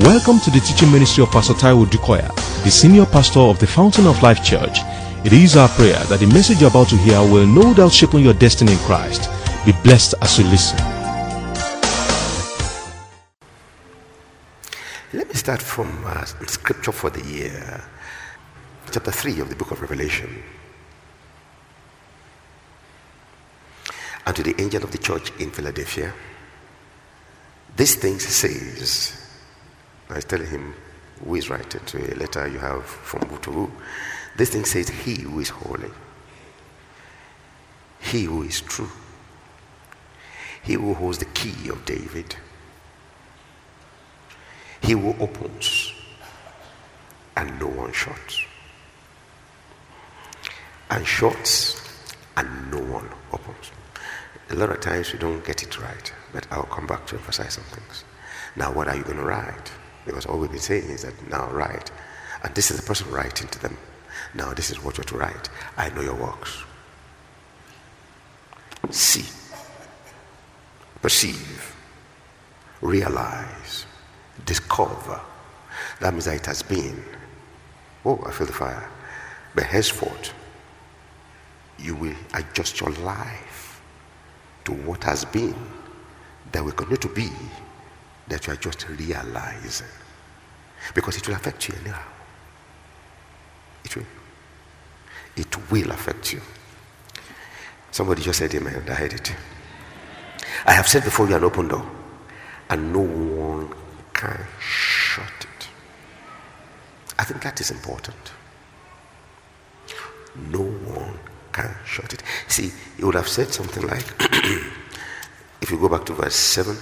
Welcome to the teaching ministry of Pastor Taiwo Odukoya, the senior pastor of the Fountain of Life Church. It is our prayer that the message you're about to hear will no doubt shape your destiny in Christ. Be blessed as you listen. Let me start from uh, scripture for the year, chapter 3 of the book of Revelation. And to the angel of the church in Philadelphia, this thing says, I was telling him who is writing to a letter you have from Butoru. This thing says, He who is holy, He who is true, He who holds the key of David, He who opens and no one shuts, and shuts and no one opens. A lot of times we don't get it right, but I'll come back to emphasize some things. Now, what are you going to write? Because all we've been saying is that now write. And this is the person writing to them. Now this is what you're to write. I know your works. See, perceive, realize, discover. That means that it has been. Oh, I feel the fire. But henceforth, you will adjust your life to what has been that will continue to be that you are just realizing. Because it will affect you anyhow. It will. It will affect you. Somebody just said amen. I heard it. I have said before you an open door, and no one can shut it. I think that is important. No one can shut it. See, he would have said something like, if you go back to verse 7,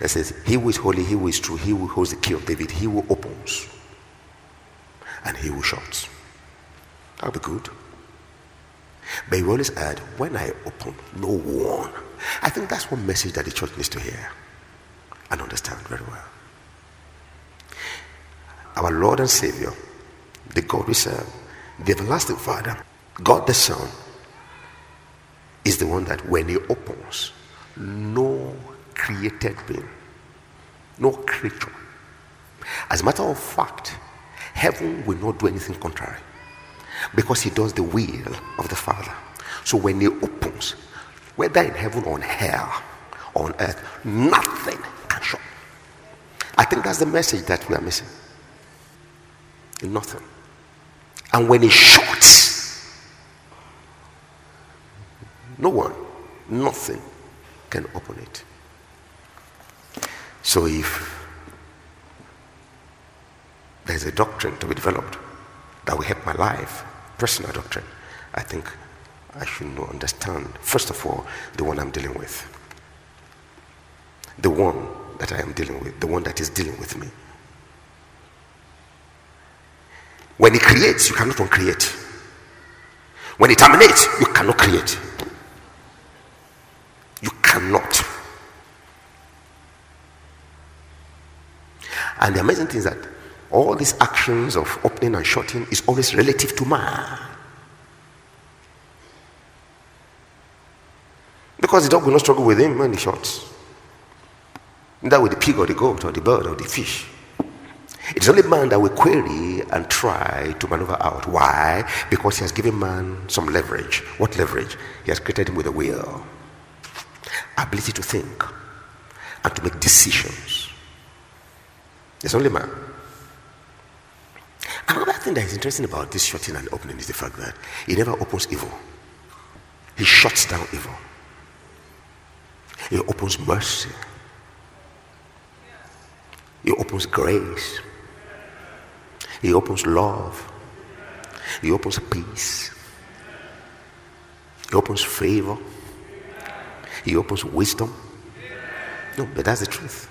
that says, He who is holy, he who is true, he who holds the key of David, he who opens, and he who shuts. That'll be good. But you always add, when I open, no one. I think that's one message that the church needs to hear and understand very well. Our Lord and Savior, the God we serve, the everlasting Father, God the Son, is the one that when He opens, no created being, no creature. As a matter of fact, heaven will not do anything contrary because he does the will of the Father. So when he opens, whether in heaven or on hell, on earth, nothing can shut. I think that's the message that we are missing. Nothing. And when he shuts, no one, nothing can open it. So if there's a doctrine to be developed that will help my life, personal doctrine, I think I should know, understand, first of all, the one I'm dealing with. The one that I am dealing with, the one that is dealing with me. When he creates, you cannot uncreate. When he terminates, you cannot create. You cannot. And the amazing thing is that all these actions of opening and shutting is always relative to man. Because the dog will not struggle with him when he shuts. Neither with the pig or the goat or the bird or the fish. It's only man that will query and try to maneuver out. Why? Because he has given man some leverage. What leverage? He has created him with a will, ability to think, and to make decisions. It's only man. Another thing that is interesting about this shutting and opening is the fact that he never opens evil. He shuts down evil. He opens mercy. He opens grace. He opens love. He opens peace. He opens favor. He opens wisdom. No, but that's the truth.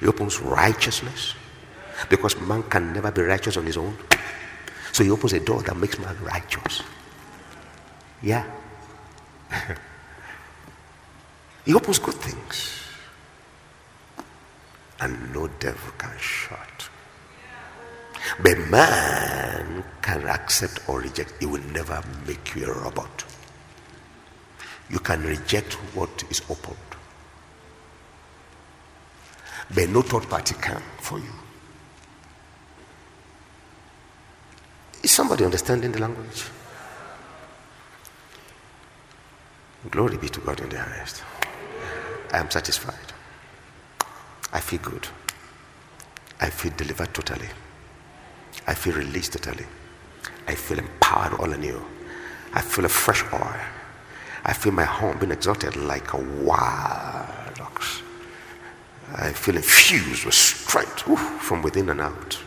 He opens righteousness because man can never be righteous on his own. So he opens a door that makes man righteous. Yeah. he opens good things. And no devil can shut. But man can accept or reject. He will never make you a robot. You can reject what is opened. But no third party can for you. Is somebody understanding the language? Glory be to God in the highest. I am satisfied. I feel good. I feel delivered totally. I feel released totally. I feel empowered all anew. I feel a fresh oil. I feel my home being exalted like a wild ox. I feel infused with strength oof, from within and out.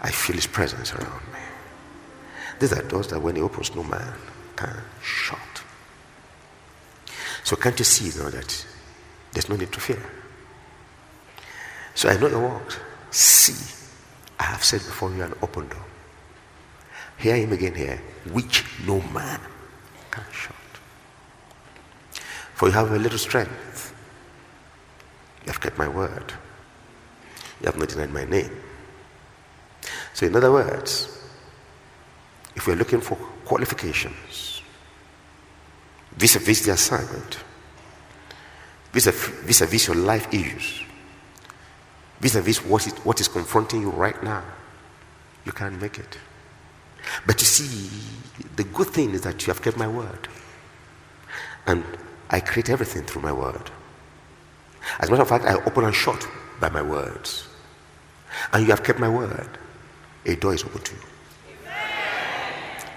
I feel his presence around me. These are doors that when he opens, no man can shut. So can't you see now that there's no need to fear? So I know your works. See, I have set before you an open door. Hear him again here, which no man can shut. For you have a little strength. Have kept my word. You have not denied my name. So, in other words, if we're looking for qualifications, vis a vis the assignment, vis a vis your life issues, vis a vis what is confronting you right now, you can't make it. But you see, the good thing is that you have kept my word. And I create everything through my word. As a matter of fact, I open and shut by my words. And you have kept my word. A door is open to you.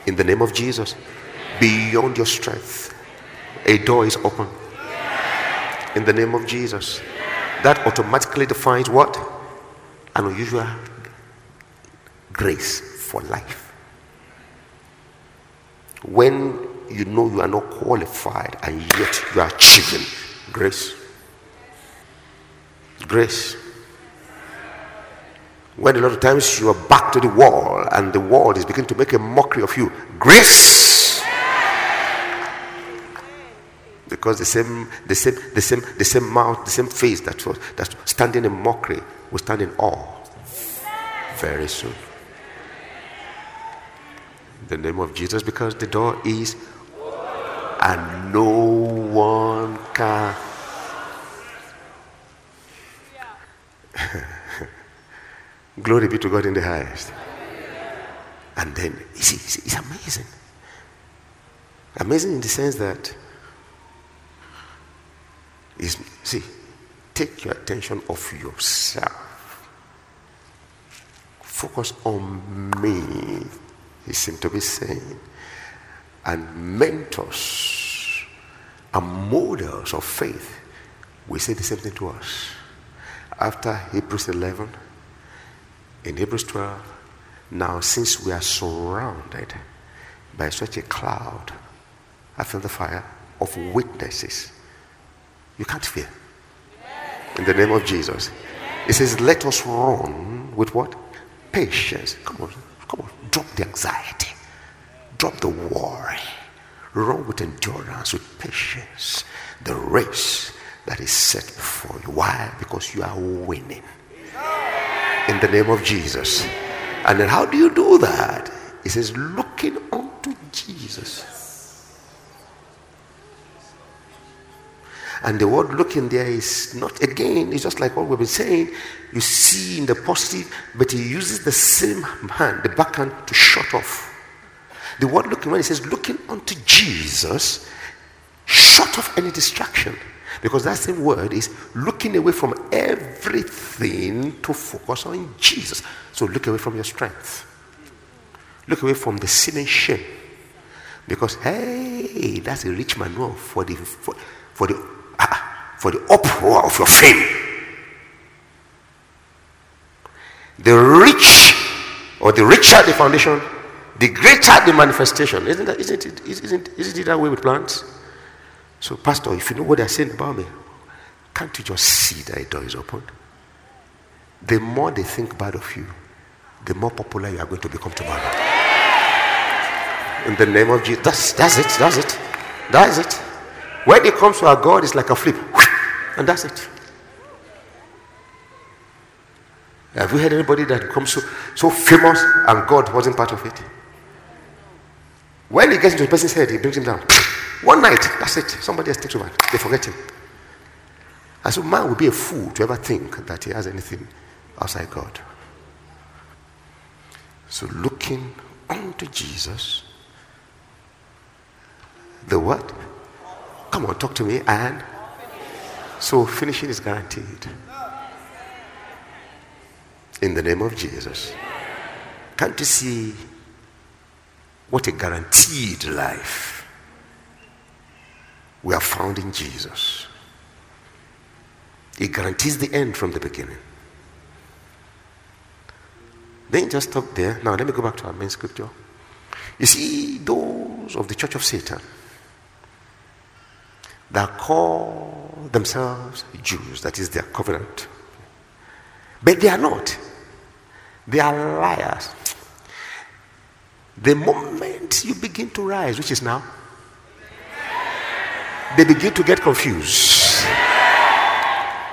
In the name of Jesus, beyond your strength, a door is open. In the name of Jesus. That automatically defines what? An unusual grace for life. When you know you are not qualified and yet you are achieving grace. Grace. When a lot of times you are back to the wall and the world is beginning to make a mockery of you. Grace. Because the same, the same, the same, the same mouth, the same face that was that's standing in mockery will stand in awe very soon the name of Jesus because the door is and no one can. Glory be to God in the highest. And then, you see, it's amazing. Amazing in the sense that, is, see, take your attention off yourself. Focus on me he seemed to be saying. And mentors and models of faith we say the same thing to us. After Hebrews 11, in Hebrews 12, now since we are surrounded by such a cloud, I feel the fire of witnesses, you can't fear. In the name of Jesus. It says, let us run with what? Patience. Come on. Come on, drop the anxiety, drop the worry, run with endurance, with patience, the race that is set before you. Why? Because you are winning. In the name of Jesus. And then how do you do that? He says, looking unto Jesus. And the word looking there is not, again, it's just like what we've been saying. You see in the positive, but he uses the same hand, the backhand, to shut off. The word looking, when he says looking unto Jesus, shut off any distraction. Because that same word is looking away from everything to focus on Jesus. So look away from your strength. Look away from the sin and shame. Because, hey, that's a rich manual for the, for, for the ah, ah, for the uproar of your fame. The rich, or the richer the foundation, the greater the manifestation. Isn't, that, isn't, it, isn't, isn't it that way with plants? So, Pastor, if you know what they're saying about me, can't you just see that a door is open? The more they think bad of you, the more popular you are going to become tomorrow. In the name of Jesus. That's, that's it. That's it. That's it. When it comes to our God, it's like a flip. And that's it. Have you heard anybody that becomes so, so famous and God wasn't part of it? When he gets into the person's head, he brings him down. One night, that's it. Somebody else takes over. They forget him. I said, man will be a fool to ever think that he has anything outside God. So looking unto Jesus, the what? Come on, talk to me. And so finishing is guaranteed. In the name of Jesus. Can't you see what a guaranteed life we are found in Jesus? He guarantees the end from the beginning. Then just stop there. Now let me go back to our main scripture. You see, those of the church of Satan that call themselves Jews, that is their covenant. But they are not. They are liars. The moment you begin to rise, which is now, they begin to get confused.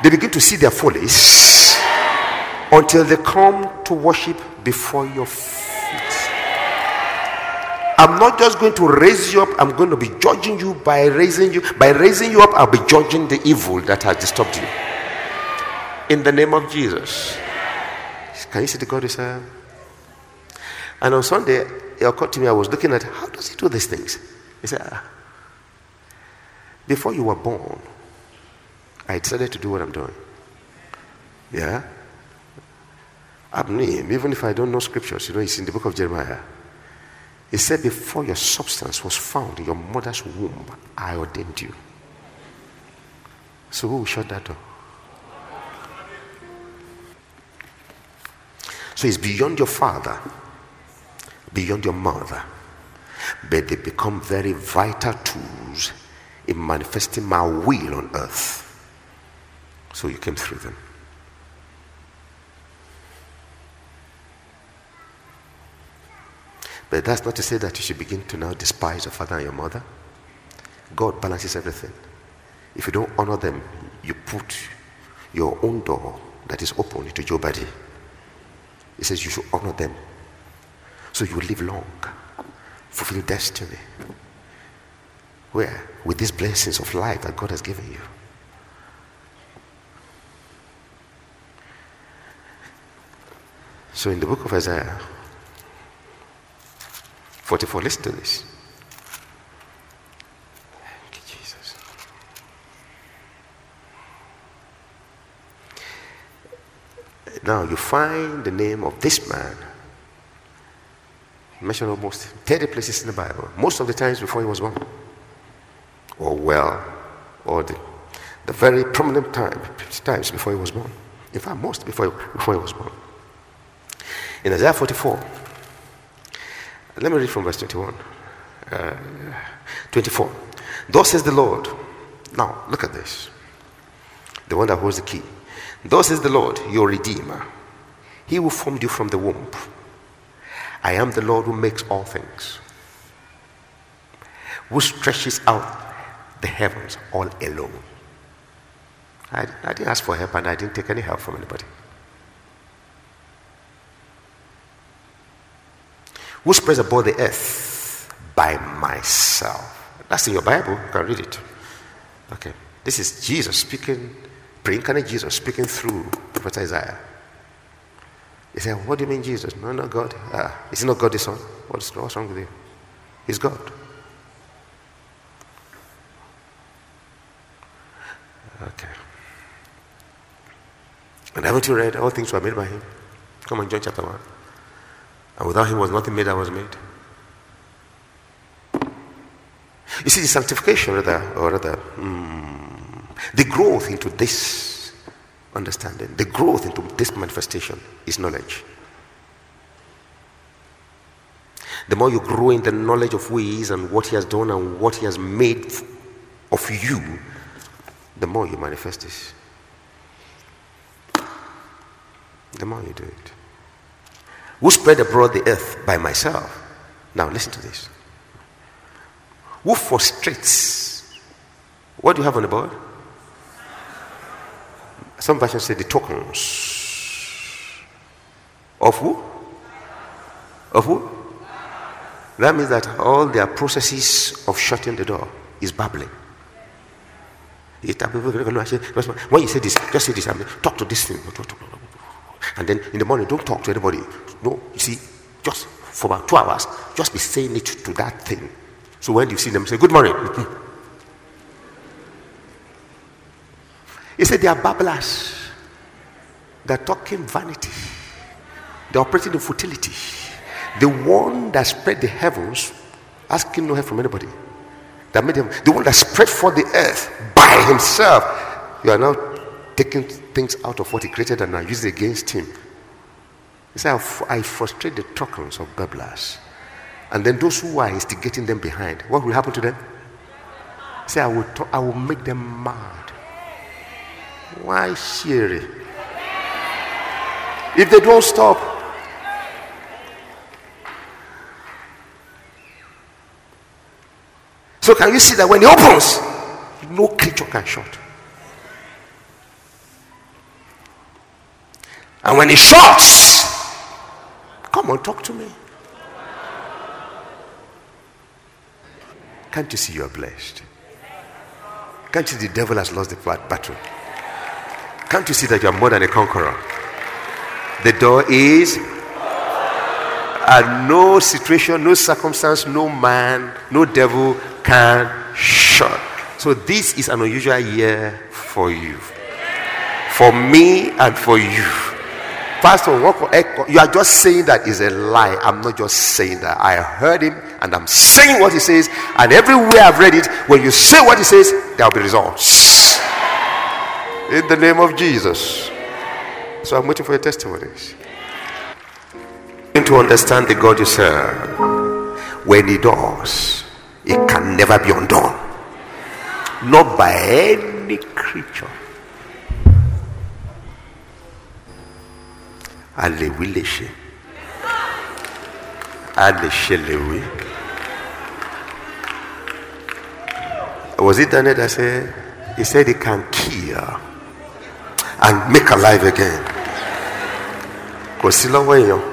They begin to see their follies until they come to worship before your feet. I'm not just going to raise you up, I'm going to be judging you by raising you. By raising you up, I'll be judging the evil that has disturbed you. In the name of Jesus. Can you see the God is uh, And on Sunday, it occurred to me, I was looking at how does he do these things? He said, ah, Before you were born, I decided to do what I'm doing. Yeah? I'm even if I don't know scriptures, you know, it's in the book of Jeremiah. He said, Before your substance was found in your mother's womb, I ordained you. So who shut that door? So it's beyond your father, beyond your mother, but they become very vital tools in manifesting my will on earth. So you came through them. But that's not to say that you should begin to now despise your father and your mother. God balances everything. If you don't honor them, you put your own door that is open into jeopardy. He says you should honor them so you live long, fulfill destiny. Where? With these blessings of life that God has given you. So in the book of Isaiah, 44. Listen to this. Thank you, Jesus. Now you find the name of this man mentioned almost 30 places in the Bible, most of the times before he was born, or well, or the, the very prominent time, times before he was born. In fact, most before, before he was born. In Isaiah 44, let me read from verse 21. Uh, 24. Thus says the Lord. Now, look at this. The one that holds the key. Thus says the Lord, your Redeemer. He who formed you from the womb. I am the Lord who makes all things, who stretches out the heavens all alone. I, I didn't ask for help and I didn't take any help from anybody. who spreads above the earth by myself. That's in your Bible. You can read it. Okay. This is Jesus speaking, pre-incarnate Jesus speaking through Prophet Isaiah. He said, What do you mean, Jesus? No, not God. Ah, is he not God the Son? What's, what's wrong with you? He's God. Okay. And haven't you read all things were made by him? Come on, John chapter 1. And without him was nothing made that was made. You see, the sanctification, rather, or rather, mm, the growth into this understanding, the growth into this manifestation is knowledge. The more you grow in the knowledge of who He is and what He has done and what He has made of you, the more you manifest this. The more you do it who spread abroad the earth by myself. Now, listen to this. Who frustrates? What do you have on the board? Some versions say the tokens. Of who? Of who? That means that all their processes of shutting the door is babbling. When you say this, just say this, I mean, talk to this thing. And then in the morning, don't talk to anybody. No, you see, just for about two hours, just be saying it to that thing. So when you see them, say, Good morning. he said, They are babblers. They're talking vanity. They're operating in futility. The one that spread the heavens, asking no help from anybody. That made him, the one that spread forth the earth by himself. You are now taking things out of what he created and are using against him. He said, I frustrate the truckles of babblers. And then those who are instigating them behind, what will happen to them? He said, I will, talk, I will make them mad. Why Sherry? If they don't stop, So can you see that when he opens, no creature can shut. And when he shuts, come on, talk to me. Can't you see you are blessed? Can't you see the devil has lost the battle? Can't you see that you are more than a conqueror? The door is and no situation, no circumstance, no man, no devil can shut. So this is an unusual year for you. For me and for you. Pastor, what, eh, you are just saying that is a lie. I'm not just saying that. I heard him and I'm saying what he says. And everywhere I've read it, when you say what he says, there will be results. In the name of Jesus. So I'm waiting for your testimonies. To understand the God you serve, when he does, it can never be undone. Not by any creature. a lè wí lè ṣe a lè. Was it Daniel that said he said he can kill and make alive again? Kò sí lọ́wọ́.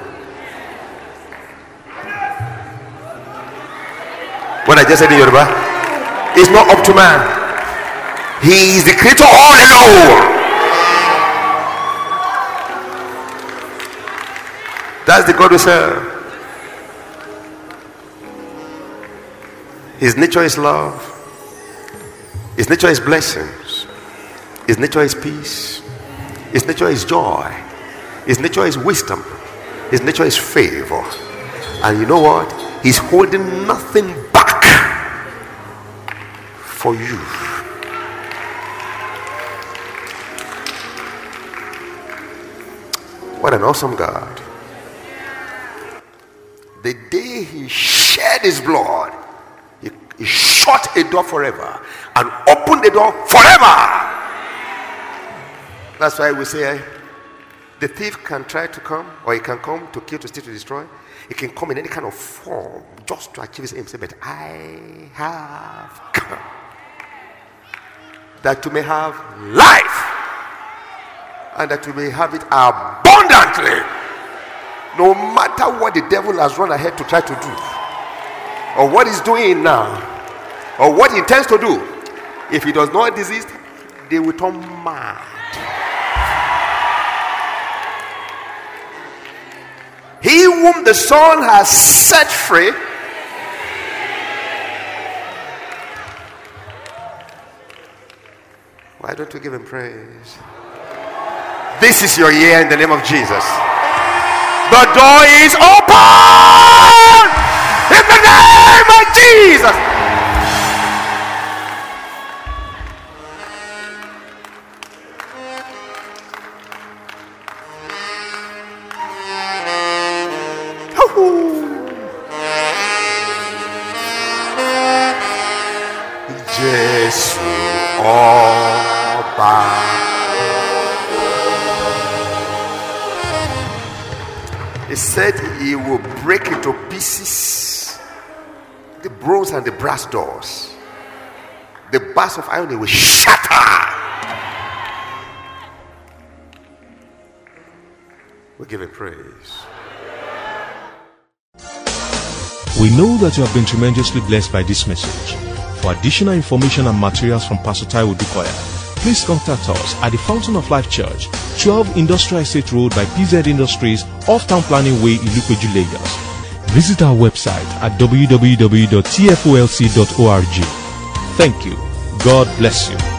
I just said in Yoruba is not up to man. He is the creator all alone. That's the God we serve. His nature is love. His nature is blessings. His nature is peace. His nature is joy. His nature is wisdom. His nature is favor. And you know what? He's holding nothing for you. What an awesome God. The day he shed his blood, he, he shut a door forever and opened the door forever. That's why we say the thief can try to come, or he can come to kill, to steal, to destroy. He can come in any kind of form just to achieve his aim. Say, but I have come that you may have life and that you may have it abundantly. No matter what the devil has run ahead to try to do, or what he's doing now, or what he intends to do, if he does not desist, they will turn mad. He whom the Son has set free. Why don't you give him praise? This is your year in the name of Jesus. The door is open in the name of Jesus. the bronze and the brass doors, the bars of iron will shatter. We give it praise. We know that you have been tremendously blessed by this message. For additional information and materials from Pastor Taiwo Odukoya, please contact us at the Fountain of Life Church, 12 Industrial Estate Road by PZ Industries, off Town Planning Way, Ilupeju, Lagos visit our website at www.tfolc.org. Thank you. God bless you.